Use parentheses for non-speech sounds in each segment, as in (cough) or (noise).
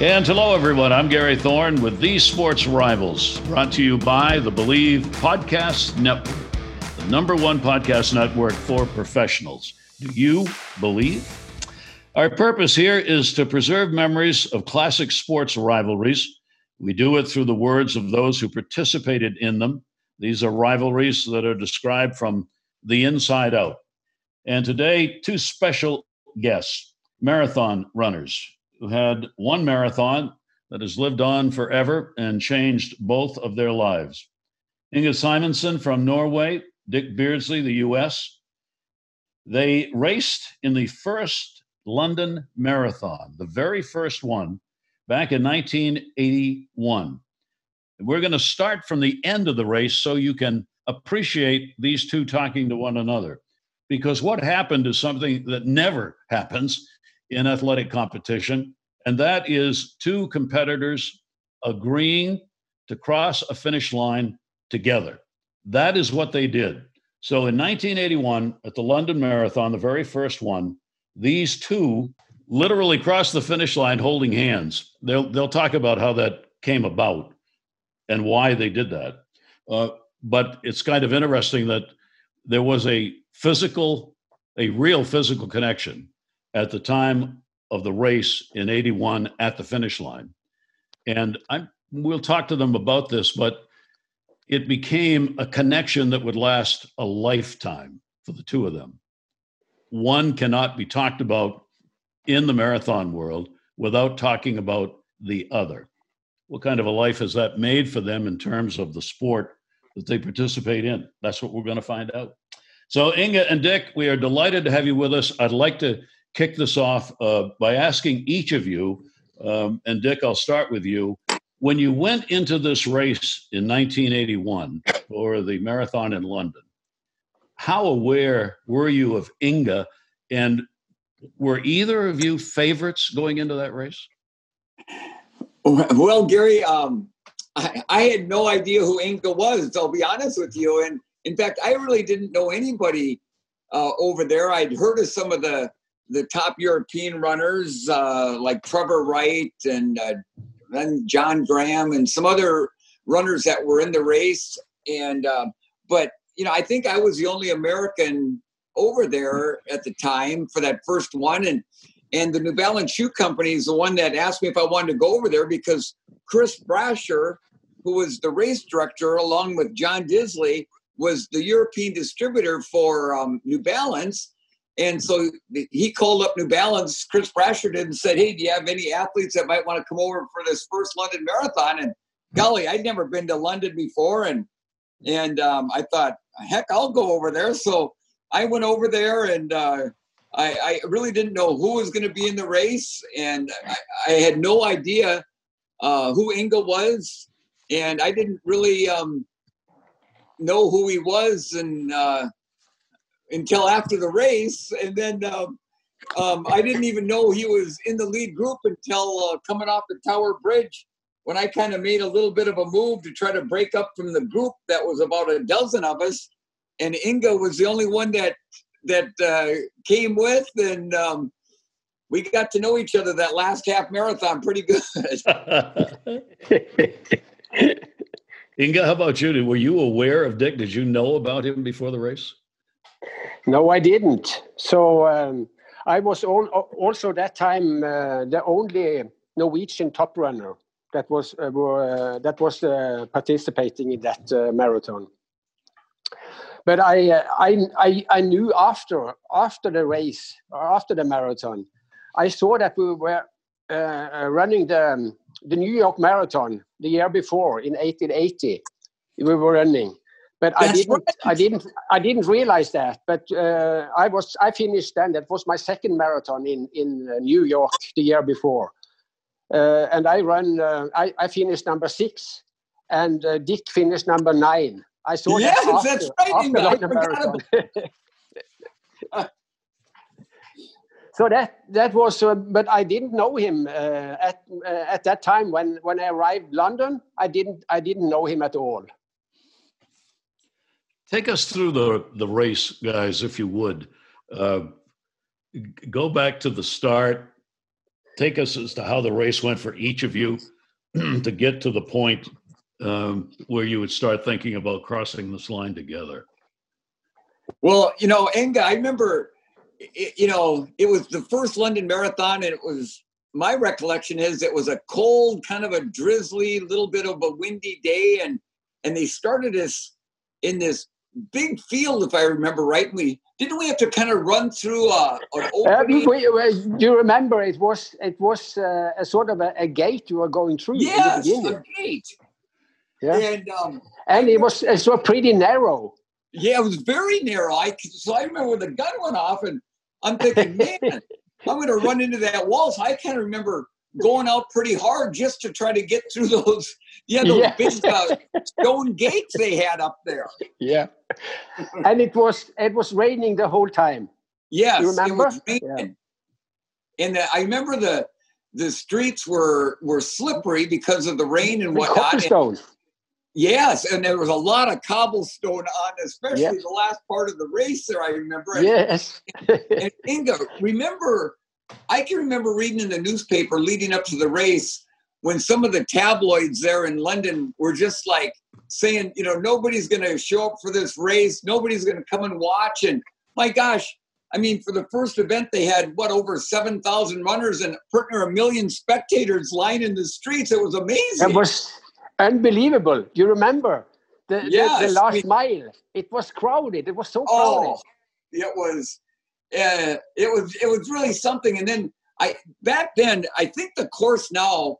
And hello, everyone. I'm Gary Thorne with These Sports Rivals, brought to you by the Bleav Podcast Network, the number one podcast network for professionals. Do you believe? Our purpose here is to preserve memories of classic sports rivalries. We do it through the words of those who participated in them. These are rivalries that are described from the inside out. And today, two special guests, marathon runners who had one marathon that has lived on forever and changed both of their lives. Inge Simonsen from Norway, Dick Beardsley, the US. They raced in the first London Marathon, the very first one, back in 1981. We're going to start from the end of the race so you can appreciate these two talking to one another. Because what happened is something that never happens in athletic competition, and that is two competitors agreeing to cross a finish line together. That is what they did. So in 1981, at the London Marathon, the very first one, these two literally crossed the finish line holding hands. They'll, they'll talk about how that came about and why they did that. Uh, but it's kind of interesting that there was a physical, a real physical connection at the time of the race in 81 at the finish line. And i we'll talk to them about this, but it became a connection that would last a lifetime for the two of them. One cannot be talked about in the marathon world without talking about the other. What kind of a life has that made for them in terms of the sport that they participate in? That's what we're going to find out. So, Inga and Dick, we are delighted to have you with us. I'd like to kick this off uh, by asking each of you, um, and Dick, I'll start with you. When you went into this race in 1981 for the marathon in London, how aware were you of Inga? and were either of you favorites going into that race? Well, Gary, um, I, I, had no idea who Inga was. I'll be honest with you, and in fact, I really didn't know anybody uh, over there. I'd heard of some of the the top European runners uh, like Trevor Wright and uh, then John Graham and some other runners that were in the race. And uh, but you know, I think I was the only American over there at the time for that first one. And and the New Balance Shoe Company is the one that asked me if I wanted to go over there because Chris Brasher, who was the race director along with John Disley, was the European distributor for um, New Balance and so he called up New Balance, Chris Brasher did, and said, Hey, do you have any athletes that might want to come over for this first London Marathon? And golly, I'd never been to London before. And and um, I thought, heck, I'll go over there. So I went over there and uh, I, I, really didn't know who was going to be in the race. And I, I had no idea uh, who Inge was. And I didn't really um, know who he was. And uh, until after the race, and then um, um, I didn't even know he was in the lead group until uh, coming off the Tower Bridge when I kind of made a little bit of a move to try to break up from the group that was about a dozen of us, and Inga was the only one that that uh, came with, and um, we got to know each other that last half marathon pretty good. (laughs) Inga, how about you? Were you aware of Dick? Did you know about him before the race? No, I didn't. So um, I was also that time uh, the only Norwegian top runner that was uh, uh, that was uh, participating in that uh, marathon. But I, uh, I, I I knew after after the race or after the marathon, I saw that we were running the um, the New York Marathon the year before in 1880. We were running, but That's I didn't right. I didn't I didn't realize that. But uh, I was I finished then. That was my second marathon in in uh, New York the year before, uh, and I run uh, I, I finished number six, and uh, Dick finished number nine. I saw yes, that after, that's right. after marathon. (laughs) so that that was uh, but i didn't know him uh, at uh, at that time when when i arrived london i didn't i didn't know him at all Take us through the, the race, guys, if you would. Uh, go back to the start. take us as to how the race went for each of you (clears throat) to get to the point um, where you would start thinking about crossing this line together? Well, you know, Inga, I remember, it, you know, it was the first London Marathon, and it was my recollection is it was a cold, kind of a drizzly, little bit of a windy day, and and they started us in this big field, if I remember right. We didn't we have to kind of run through uh, an opening? Uh, we, you remember it was it was uh, a sort of a, a, gate you were going through. Yes, a gate. Yeah, and um, and it was it was pretty narrow. Yeah, it was very narrow. I so I remember when the gun went off, and I'm thinking, (laughs) man, I'm going to run into that wall. So I kind of remember going out pretty hard just to try to get through (laughs) those, yeah, those yeah. big uh, stone gates they had up there. Yeah, and it was it was raining the whole time. Yes, you remember? Yeah. And the, I remember the the streets were were slippery because of the rain and whatnot. Cobblestone. Yes, and there was a lot of cobblestone on, especially yep. the last part of the race there, I remember. Yes. and Inga, remember, I can remember reading in the newspaper leading up to the race when some of the tabloids there in London were just like saying, you know, nobody's going to show up for this race, nobody's going to come and watch. And my gosh, I mean, for the first event, they had what over seven thousand runners and partner a million spectators lining the streets. It was amazing. It was unbelievable. You remember the, yes, the, the last mile? It was crowded. It was so oh, crowded. Oh, it was. Uh, it was. It was really something. And then I back then, I think the course now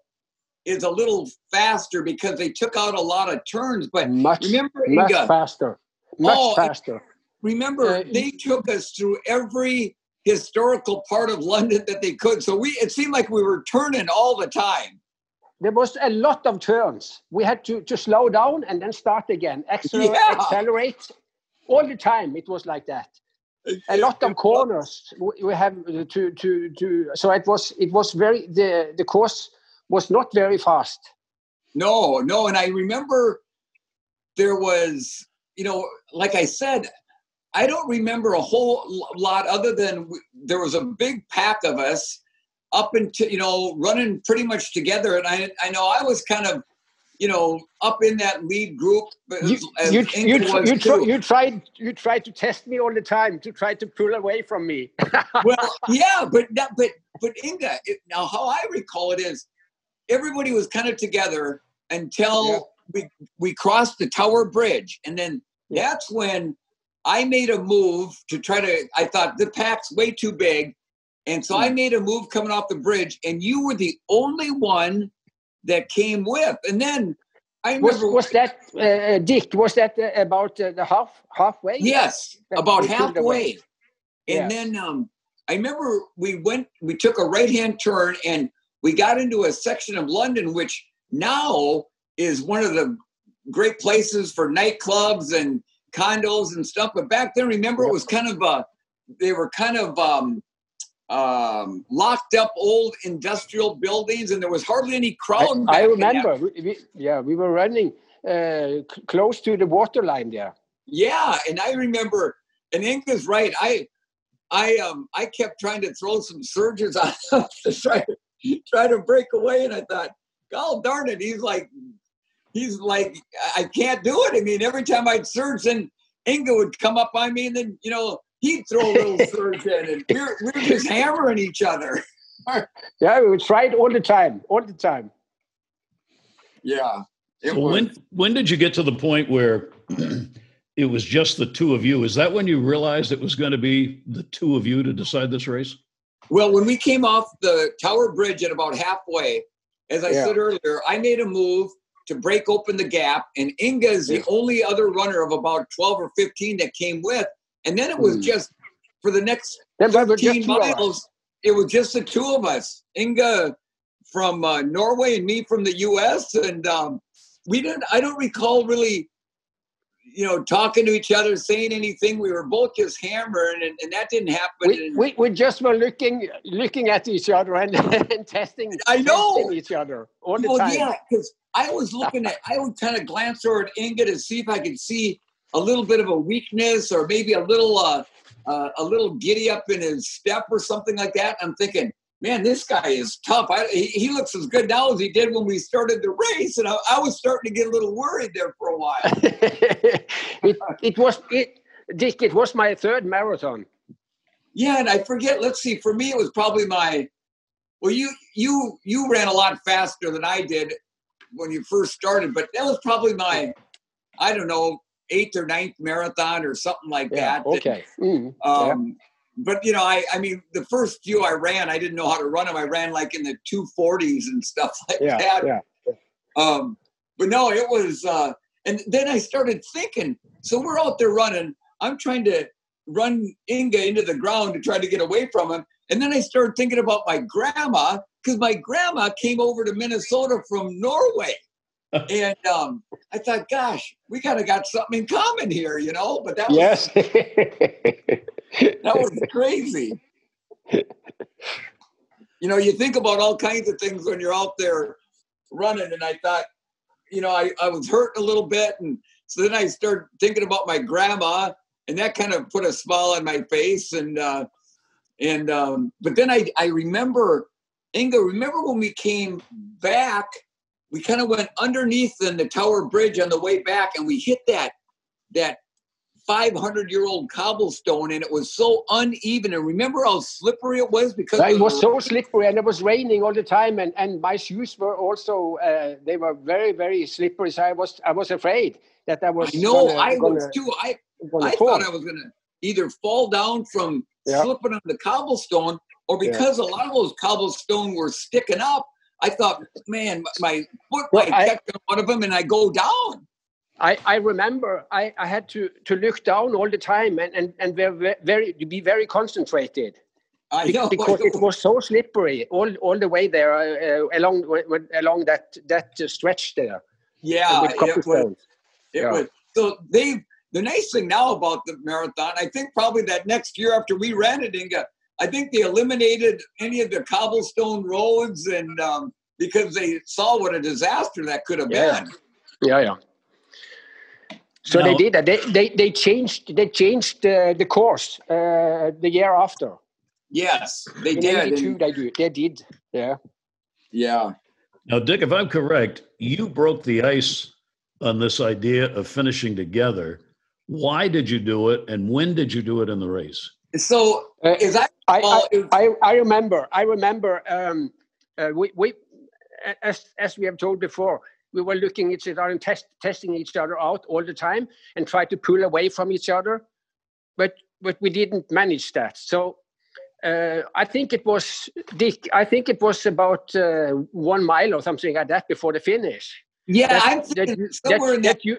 is a little faster because they took out a lot of turns. But much, remember, much Inga, faster, much oh, faster. Remember, uh, they took us through every historical part of London that they could. So we, it seemed like we were turning all the time there was a lot of turns. We had to, to slow down and then start again, accelerate, yeah. accelerate all the time. It was like that. A lot of corners we have uh, to to to. So it was it was very the the course was not very fast. No, no, and I remember there was you know like I said. I don't remember a whole lot other than there was a big pack of us up into you know running pretty much together and i i know i was kind of you know up in that lead group you, you, you, you, tr- you, tried you tried to test me all the time to try to pull away from me (laughs) well yeah but but but inga it, now how i recall it is everybody was kind of together until yeah. we we crossed the tower bridge and then that's when i made a move to try to i thought the pack's way too big and so I hmm. made a move coming off the bridge, and you were the only one that came with. And then I remember was, was that uh, uh, Dick? Was that uh, about uh, the half halfway? Yes, about halfway. And then um, I remember we went, we took a right hand turn, and we got into a section of London, which now is one of the great places for nightclubs and condos and stuff. But back then, remember, it was kind of a, they were kind of um, um, locked up old industrial buildings, and there was hardly any crowd. I, I remember. We, yeah, we were running uh, close to the waterline there. Yeah, and I remember. And Inga's right. I, I, um, I kept trying to throw some surges (laughs) on to try to try to break away, and I thought, God darn it, he's like, he's like, I can't do it. I mean, every time I'd surge, then Inga would come up on me, and then you know he'd throw a little (laughs) surge in, and we're, we're just (laughs) hammering each other. yeah, we tried all the time, all the time. Yeah. So when when did you get to the point where (clears throat) it was just the two of you? Is that when you realized it was going to be the two of you to decide this race? Well, when we came off the Tower Bridge at about halfway, as I yeah. said earlier, I made a move to break open the gap, and Inga is the only other runner of about 12 or 15 that came with. And then it was mm. just for the next 15 miles, it was just the two of us. Inga from uh, Norway and me from the US. And um, we didn't, I don't recall really, you know, talking to each other, saying anything. We were both just hammering, and, and that didn't happen. We, we, we, just were looking looking at each other and, (laughs) and testing, I know. Testing each other all the well, time. Yeah, because I was looking at, I would kind of glance over at Inga to see if I could see a little bit of a weakness or maybe a little uh, uh, a little giddy up in his step or something like that. I'm thinking, man, this guy is tough. I, he, he, looks as good now as he did when we started the race, and I, I was starting to get a little worried there for a while. (laughs) it, it was it, Dick. It was my third marathon. Yeah, and I forget. Let's see. For me, it was probably my. Well, you you you ran a lot faster than I did when you first started, but that was probably my, I don't know, eighth or ninth marathon or something like yeah, that. Okay. Mm, um, yeah. But you know, I I mean, the first few I ran, I didn't know how to run them. I ran like in the two forties and stuff (laughs) like yeah, that. Yeah. Um, but no, it was. Uh, and then I started thinking. So we're out there running. I'm trying to run Inga into the ground to try to get away from him. And then I started thinking about my grandma because my grandma came over to Minnesota from Norway. And um, I thought, gosh, we kind of got something in common here, you know. But that was, yes, (laughs) that was crazy. You know, you think about all kinds of things when you're out there running, and I thought, you know, I, I was hurt a little bit, and so then I started thinking about my grandma, and that kind of put a smile on my face, and uh, and um, but then I I remember Inga, remember when we came back, we kind of went underneath in the Tower Bridge on the way back, and we hit that that 500 year old cobblestone, and it was so uneven. And remember how slippery it was because it was so slippery, and it was raining all the time, and, and my shoes were also uh, they were very very slippery. So I was I was afraid that I was. No, I gonna, was too. I I fall. thought I was gonna either fall down from yeah. slipping on the cobblestone or because yeah. a lot of those cobblestone were sticking up, I thought, man, my foot well, might catch one of them and I go down. I, I remember I, I had to, to look down all the time and, and, and very, very to be very concentrated. I know (laughs) because it was so slippery all, all the way there uh, along along that that stretch there. Yeah, it was, it yeah. was. So they the nice thing now about the marathon, I think probably that next year after we ran it, Inga, I think they eliminated any of the cobblestone roads and um, because they saw what a disaster that could have yeah. been. Yeah, yeah. So they did that. They, they they changed they changed uh, the course uh, the year after. Yes, they In did. they did. They did. Yeah. Yeah. Now, Dick, if I'm correct, you broke the ice on this idea of finishing together. Why did you do it, and when did you do it in the race? So, uh, is that I, I, I, remember. I remember. Um, uh, we, we, as as we have told before, we were looking at each other and test, testing each other out all the time and try to pull away from each other, but but we didn't manage that. So uh, I think it was Dick. I think it was about uh, one mile or something like that before the finish. Yeah, that, I'm that, somewhere that, in that, that you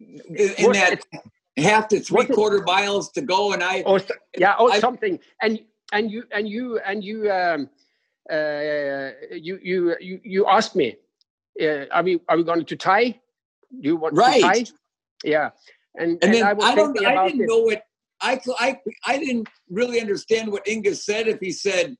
in that half to three quarter miles to go, and I or, yeah, or I, something, and and you and you and you um, uh, you you you you asked me, uh, are we are we going to tie? Do you want right. to tie? Yeah, and and, and then I, I don't I didn't it. know what I I I didn't really understand what Inga said if he said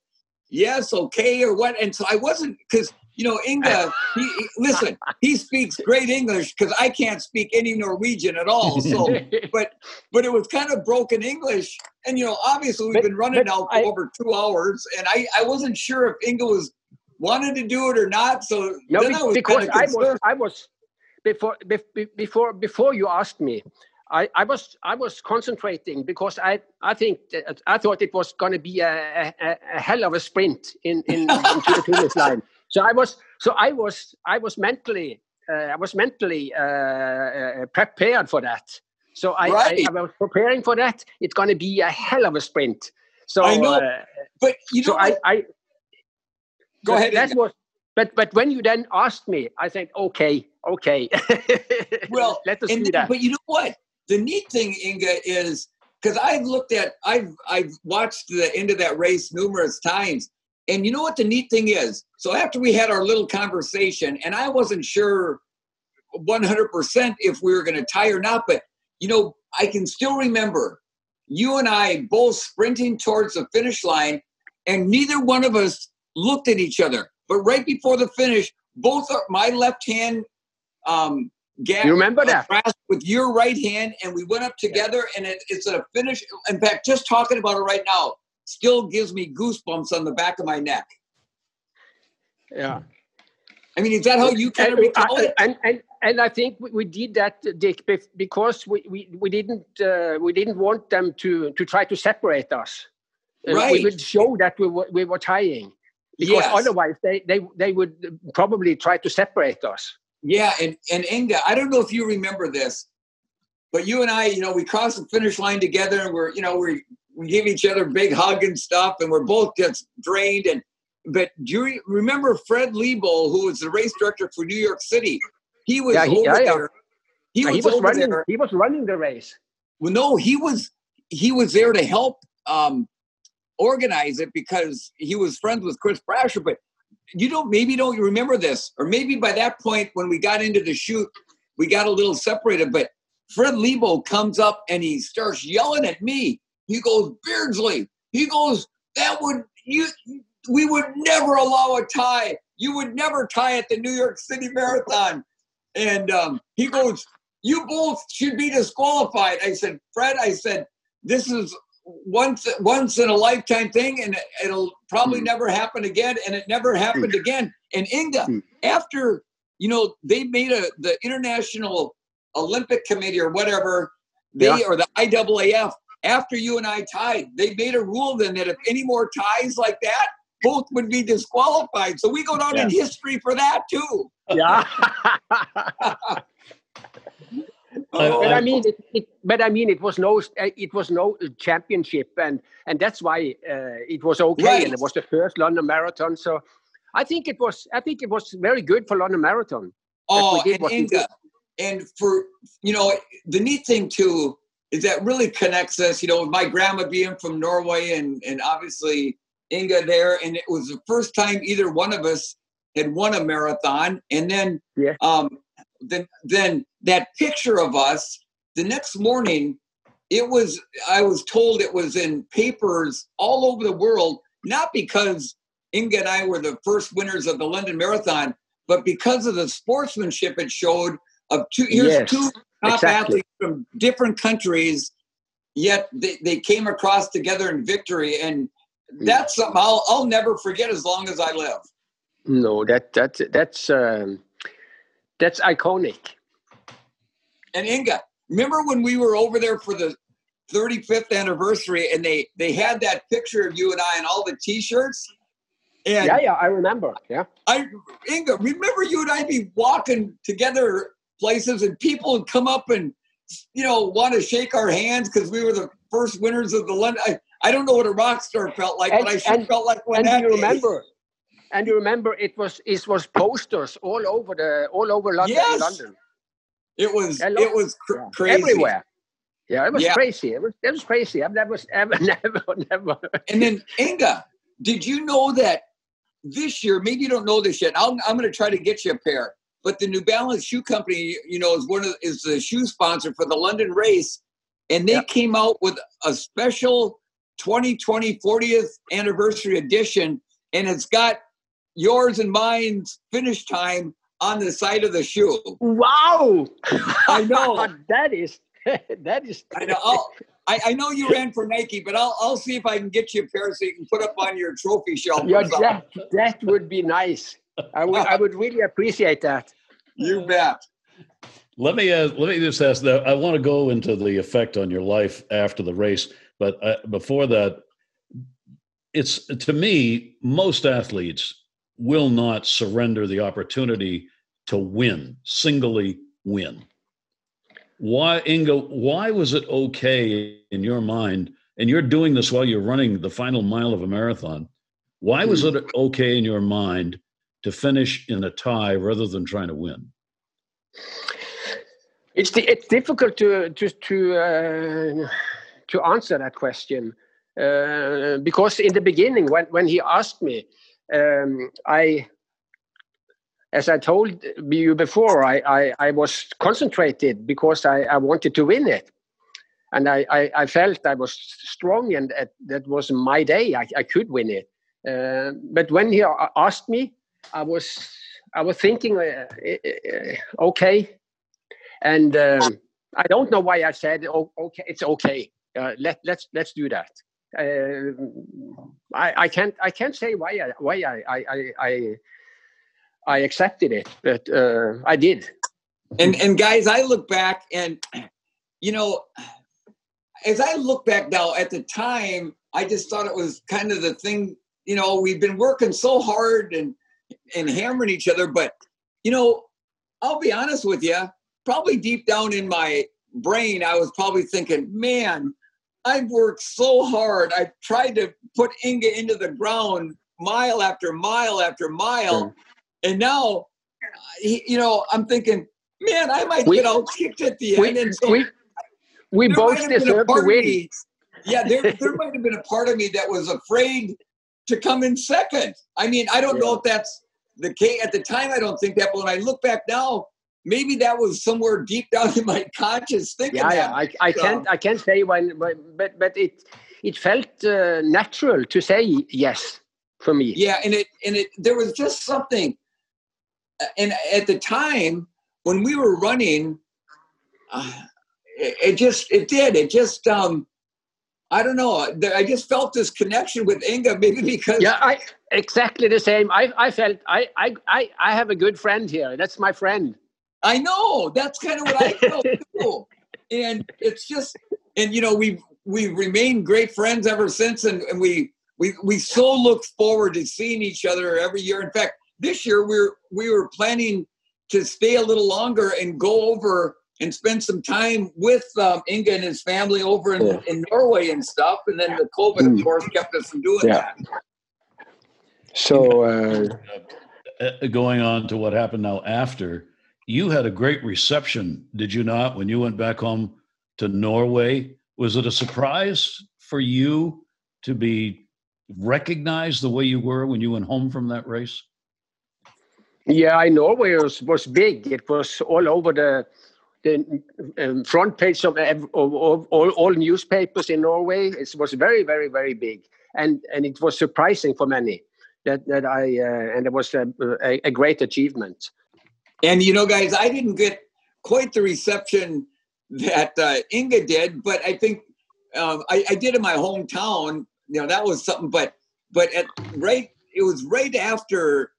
yes, okay, or what, and so I wasn't because you know, Inga, he, he, listen, he speaks great English because I can't speak any Norwegian at all. So, (laughs) but but it was kind of broken English, and you know, obviously we've but, been running now for I, over two hours, and I I wasn't sure if Inga was wanted to do it or not. So no, then I was because I was I was before before before you asked me. I, I was I was concentrating because I I think I thought it was going to be a, a, a, hell of a sprint in in, into (laughs) the finish line. So I was so I was I was mentally uh, I was mentally uh, uh, prepared for that. So I, right. I, I, was preparing for that. It's going to be a hell of a sprint. So I know, uh, but you know, so I, I go ahead. That was, but but when you then asked me, I said, okay, okay. (laughs) well, let us do that. But you know what? The neat thing, Inga, is because I've looked at, I've I've watched the end of that race numerous times, and you know what the neat thing is? So after we had our little conversation, and I wasn't sure 100% if we were going to tie or not, but you know, I can still remember you and I both sprinting towards the finish line, and neither one of us looked at each other. But right before the finish, both my left hand um, gap, you remember that with your right hand, and we went up together, and it, it's a finish. In fact, just talking about it right now, still gives me goosebumps on the back of my neck. Yeah. I mean, is that how you kind of recall it? And, and, and I think we did that, Dick, because we, we, we didn't uh, we didn't want them to to try to separate us. Right. We would show that we were, we were tying, because Yes. otherwise they, they they would probably try to separate us. Yeah, and and Inga, I don't know if you remember this, but you and I, you know, we crossed the finish line together, and we're, you know, we we give each other big hug and stuff, and we're both just drained. And but do you remember Fred Lebow, who was the race director for New York City? He was Yeah, he- over yeah, yeah. there. He And was, he was running. there. He was running the race. Well, no, he was he was there to help um, organize it because he was friends with Chris Brasher. But you don't maybe don't you remember this, or maybe by that point when we got into the chute, we got a little separated. But Fred Lebow comes up and he starts yelling at me. He goes, Beardsley. He goes, that would you. We would never allow a tie. You would never tie at the New York City Marathon. And um, he goes, you both should be disqualified. I said, Fred, I said, this is once once in a lifetime thing, and it'll probably Mm. never happen again. And it never happened again. And Inga, Mm. after you know, they made a the International Olympic Committee or whatever, they Yeah. or the IAAF. After you and I tied, they made a rule then that if any more ties like that, both would be disqualified. So we go down in history for that too. Yeah. (laughs) Oh, but I mean, it, it, but I mean, it was no, it was no championship, and and that's why uh, it was okay, Right. and it was the first London Marathon. So, I think it was, I think it was very good for London Marathon. Oh, and Inga, and for you know, the neat thing too is that really connects us. You know, my grandma being from Norway, and and obviously Inga there, and it was the first time either one of us had won a marathon, and then Yeah. um, then then that picture of us the next morning. It was. I was told it was in papers all over the world, not because Inga and I were the first winners of the London Marathon, but because of the sportsmanship it showed of two here's Yes, two top exactly. athletes from different countries yet they, they came across together in victory and Hmm. that's something I'll, I'll never forget as long as I live. No, that that that's um, that's iconic. And Inga, remember when we were over there for the 35th anniversary and they they had that picture of you and I and all the t-shirts? And Yeah, yeah, I remember. Yeah, I Inga, remember you and I'd be walking together places and people would come up and you know want to shake our hands because we were the first winners of the London. I, I don't know what a rock star felt like, And- but I sure and- felt like when and that you remember, and you remember it was it was posters all over the all over London. Yes, London. it was it was cr- Yeah. crazy everywhere. Yeah, it was Yeah. crazy. It was it was crazy. I've never ever (laughs) never never. And then Inga, did you know that this year? Maybe you don't know this yet. I'll, I'm going to try to get you a pair. But the New Balance shoe company, you know, is one of is the shoe sponsor for the London race, and they Yeah. came out with a special 2020 40th anniversary edition, and it's got yours and mine's finish time on the side of the shoe. Wow! I know. (laughs) that is (laughs) that is. I know. I, I know you (laughs) ran for Nike, but I'll I'll see if I can get you a pair so you can put up on your trophy shelf. Yeah, that that would be nice. I would I would really appreciate that. You bet. Let me uh, let me just ask that. I want to go into the effect on your life after the race, but uh, before that, it's to me most athletes will not surrender the opportunity to win, singly win. Why, Inga? Why was it okay in your mind? And you're doing this while you're running the final mile of a marathon. Why was it okay in your mind to finish in a tie rather than trying to win? It's di- it's difficult to to to uh, to answer that question uh, because in the beginning when when he asked me, um, I. As I told you before, I, I, I was concentrated because I, I wanted to win it. And I, I, I felt I was strong and that, that was my day. I, I could win it. Uh, but when he asked me, I was I was thinking, uh, uh, okay, and um, I don't know why I said, "Oh, okay, it's okay. Uh, let let's let's do that." Uh, I, I can't I can't say why I why I I I, I accepted it, but uh, I did. And and guys, I look back and (clears throat) you know, as I look back now, at the time, I just thought it was kind of the thing. You know, we've been working so hard and and hammering each other, but you know, I'll be honest with you. Probably deep down in my brain, I was probably thinking, man, I've worked so hard. I've tried to put Inga into the ground mile after mile after mile. Mm. And now, you know, I'm thinking, man, I might we, get all kicked at the we, end. And so we, we both deserve to win. Yeah, there, there might have been a part of me that was afraid to come in second. I mean, I don't yeah. know if that's the case. At the time, I don't think that. But when I look back now, maybe that was somewhere deep (laughs) down in my conscious thinking. Yeah, yeah. I, I so. can't I can't say when, but but it it felt uh, natural to say yes for me. Yeah, and it and it there was just something, uh, and at the time when we were running, uh, it, it, just it did it just um. I don't know. I just felt this connection with Inga, maybe because yeah, I exactly the same. I, I felt I, I I I have a good friend here. That's my friend. I know that's kind of what I felt (laughs) too. And it's just, and you know, we've we've remained great friends ever since, and, and we we we so look forward to seeing each other every year. In fact, this year we're we were planning to stay a little longer and go over and spend some time with um, Inge and his family over in, yeah. in Norway and stuff. And then the COVID, mm. of course, kept us from doing yeah. that. So, uh, uh, going on to what happened now after, you had a great reception, did you not, when you went back home to Norway? Was it a surprise for you to be recognized the way you were when you went home from that race? Yeah, I Norway was, was big. It was all over the the um, front page of, of, of, all, all newspapers in Norway. It was very, very, very big, and and it was surprising for many that that I uh, and it was a, a, a, great achievement. And you know, guys, I didn't get quite the reception that uh, Inge did, but I think um, I, I, did in my hometown. You know, that was something. But but at right, it was right after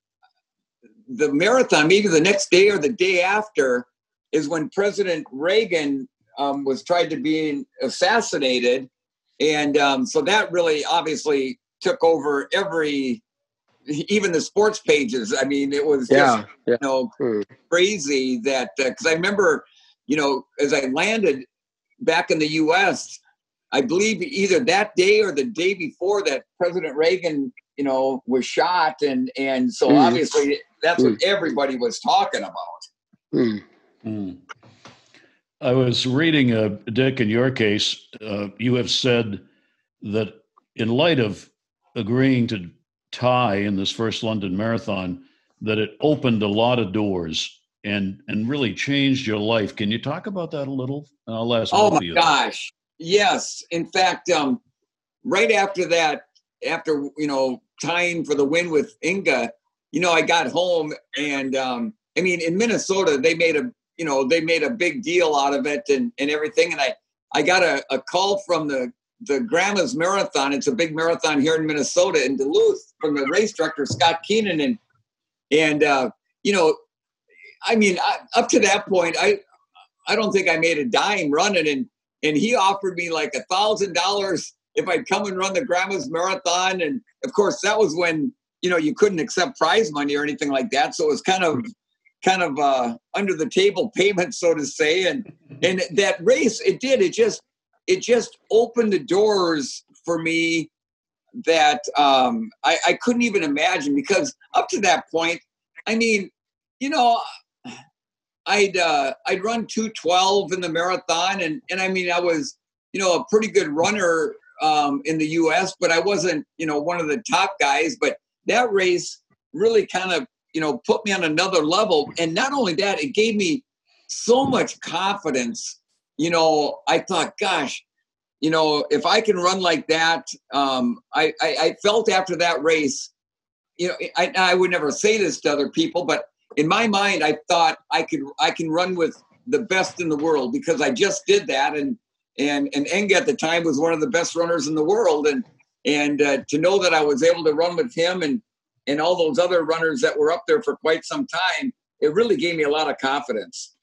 the marathon, maybe the next day or the day after, is when President Reagan um, was tried to be assassinated, and um, so that really obviously took over every even the sports pages. I mean, it was yeah, just yeah. you know mm. crazy that because uh, I remember, you know, as I landed back in the U.S., I believe either that day or the day before that President Reagan, you know, was shot, and and so mm. obviously that's mm. what everybody was talking about. Hmm. I was reading, uh, Dick, in your case, uh, you have said that in light of agreeing to tie in this first London Marathon that it opened a lot of doors and and really changed your life. Can you talk about that a little? I'll ask. Oh my gosh, yes. In fact, um, right after that, after you know tying for the win with Inga, you know I got home and um, I mean in Minnesota they made a you know they made a big deal out of it and and everything, and I I got a, a call from the the Grandma's Marathon. It's a big marathon here in Minnesota in Duluth from the race director Scott Keenan. And and uh, you know, I mean, I, up to that point, I I don't think I made a dime running, and and he offered me like a thousand dollars if I'd come and run the Grandma's Marathon, and of course that was when you know you couldn't accept prize money or anything like that, so it was kind of kind of uh, under the table payment, so to say, and and that race it did it just it just opened the doors for me that um, I, I couldn't even imagine because up to that point, I mean, you know, I'd uh, I'd run two twelve in the marathon, and and I mean I was you know a pretty good runner um, in the U.S., but I wasn't you know one of the top guys. But that race really kind of you know put me on another level, and not only that, it gave me so much confidence. You know, I thought, gosh, you know, if I can run like that, um, I, I, I felt after that race, you know, I, I would never say this to other people, but in my mind, I thought I could I can run with the best in the world because I just did that, and and and Inge at the time was one of the best runners in the world, and and uh, to know that I was able to run with him and and all those other runners that were up there for quite some time, it really gave me a lot of confidence.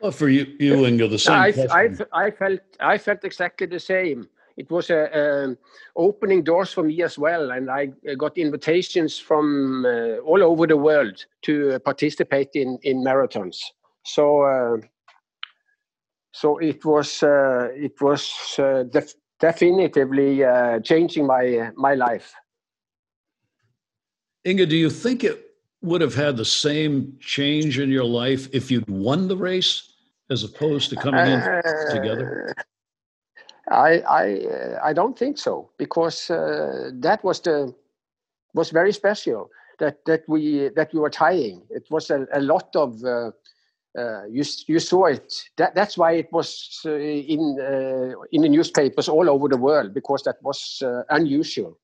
Well, for you, you and you're the same. I, I, I, felt I felt exactly the same. It was a, a, opening doors for me as well, and I got invitations from uh, all over the world to participate in in marathons. So. Uh, so it was uh, it was uh, def- definitively uh, changing my my life. Inge, do you think it would have had the same change in your life if you'd won the race as opposed to coming in uh, together? I I uh, I don't think so because uh, that was the was very special that that we that we were tying. It was a, a lot of uh, uh, you you saw it. That, that's why it was uh, in uh, in the newspapers all over the world because that was unusual.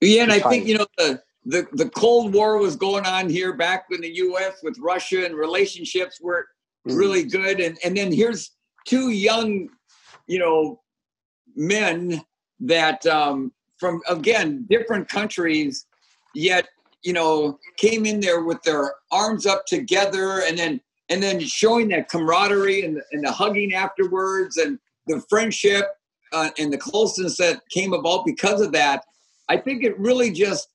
Yeah, and I think you know the the, the Cold War was going on here back in the U.S. with Russia, and relationships were mm. really good. And and then here's two young, you know, men that um, from again different countries, yet you know came in there with their arms up together, and then and then showing that camaraderie and, and the hugging afterwards, and the friendship uh, and the closeness that came about because of that. I think it really just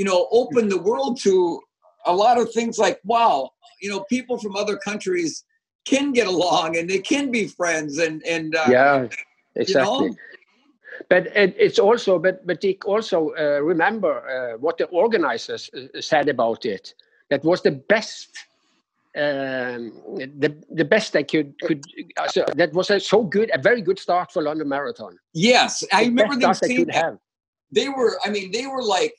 you know, open the world to a lot of things like, wow, you know, people from other countries can get along and they can be friends and and uh, yeah, exactly. You know? But it's also, but but Dick also uh, remember uh, what the organizers uh, said about it. That was the best um, the the best they could could uh, so that was a so good a very good start for London Marathon. Yes, I remember them saying they were. I mean, they were like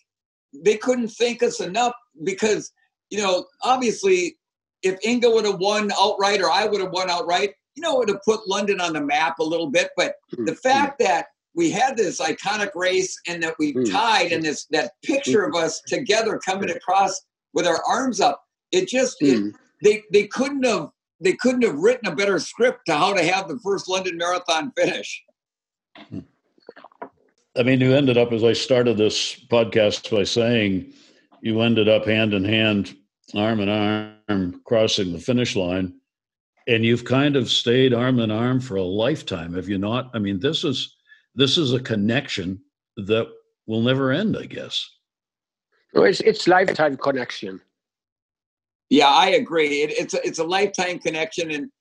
they couldn't thank us enough because you know obviously if Inga would have won outright or I would have won outright, you know, it would have put London on the map a little bit. But mm-hmm. the fact that we had this iconic race and that we mm-hmm. tied and this that picture of us together coming across with our arms up, it just mm-hmm. it, they they couldn't have they couldn't have written a better script to how to have the first London Marathon finish. I mean, you ended up, as I started this podcast by saying, you ended up hand in hand, arm in arm, crossing the finish line. And you've kind of stayed arm in arm for a lifetime, have you not? I mean, this is this is a connection that will never end, I guess. Well, it's it's lifetime connection. Yeah, I agree. It, it's a, it's a lifetime connection, and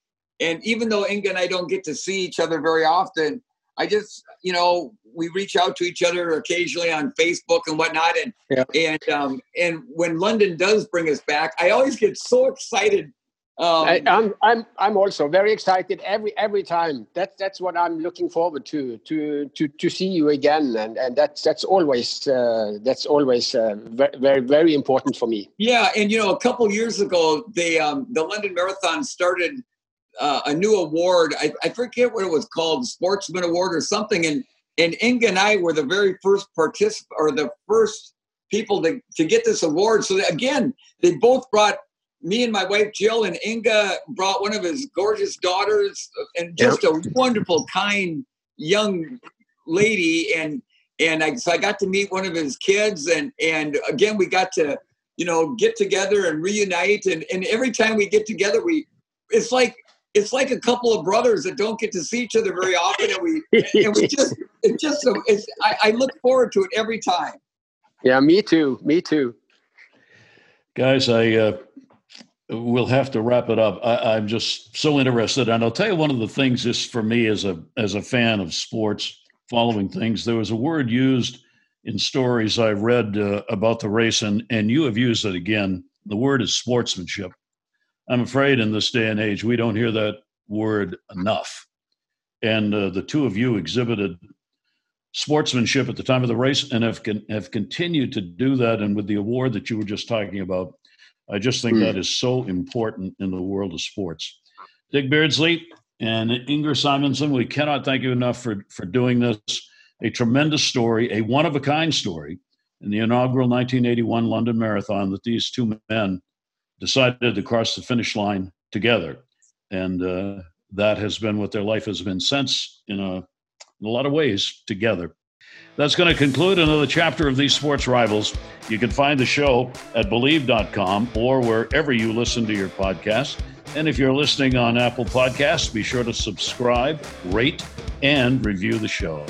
and even though Inga and I don't get to see each other very often, I just, you know, we reach out to each other occasionally on Facebook and whatnot. And yeah. and um, and when London does bring us back, I always get so excited. Um, I, am I'm, I'm I'm also very excited every every time. That's that's what I'm looking forward to to to to see you again, and and that's that's always uh, that's always uh, very, very very important for me. Yeah, and you know, a couple years ago, they um, the London Marathon started uh, a new award. I, I forget what it was called, Sportsman Award or something. And and Inge and I were the very first participant or the first people to, to get this award. So again, they both brought me and my wife Jill and Inga brought one of his gorgeous daughters and just yep. a wonderful, kind young lady. And and I, so I got to meet one of his kids, and and again we got to you know get together and reunite. And and every time we get together, we it's like it's like a couple of brothers that don't get to see each other very often, and we and we just it's just so it's I, I look forward to it every time. Yeah, me too. Me too. Guys, I uh, we'll have to wrap it up. I, I'm just so interested, and I'll tell you one of the things. Just for me as a as a fan of sports, following things, there was a word used in stories I read uh, about the race, and and you have used it again. The word is sportsmanship. I'm afraid in this day and age, we don't hear that word enough. And uh, the two of you exhibited sportsmanship at the time of the race and have, con- have continued to do that. And with the award that you were just talking about, I just think mm. that is so important in the world of sports. Dick Beardsley and Inger Simonsen, we cannot thank you enough for, for doing this. A tremendous story, a one of a kind story in the inaugural 1981 London Marathon that these two men decided to cross the finish line together. And uh, that has been what their life has been since in a, in a lot of ways together. That's going to conclude another chapter of these sports rivals. You can find the show at bleav.com or wherever you listen to your podcast. And if you're listening on Apple Podcasts, be sure to subscribe, rate, and review the show.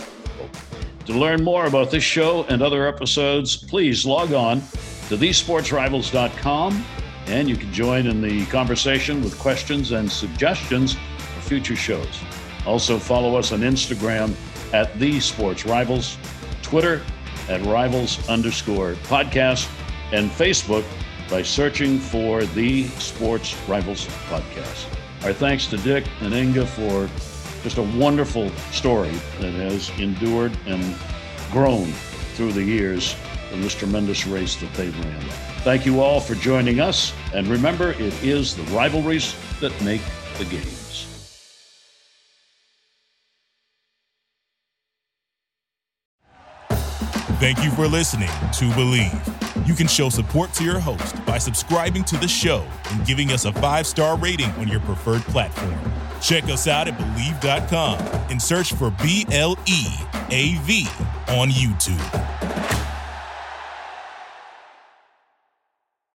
To learn more about this show and other episodes, please log on to thesportsrivals.com and you can join in the conversation with questions and suggestions for future shows. Also, follow us on Instagram at The Sports Rivals, Twitter at Rivals underscore podcast, and Facebook by searching for The Sports Rivals Podcast. Our thanks to Dick and Inga for just a wonderful story that has endured and grown through the years in this tremendous race that they ran. Thank you all for joining us. And remember, it is the rivalries that make the games. Thank you for listening to Bleav. You can show support to your host by subscribing to the show and giving us a five star rating on your preferred platform. Check us out at Bleav.com and search for B L E A V on YouTube.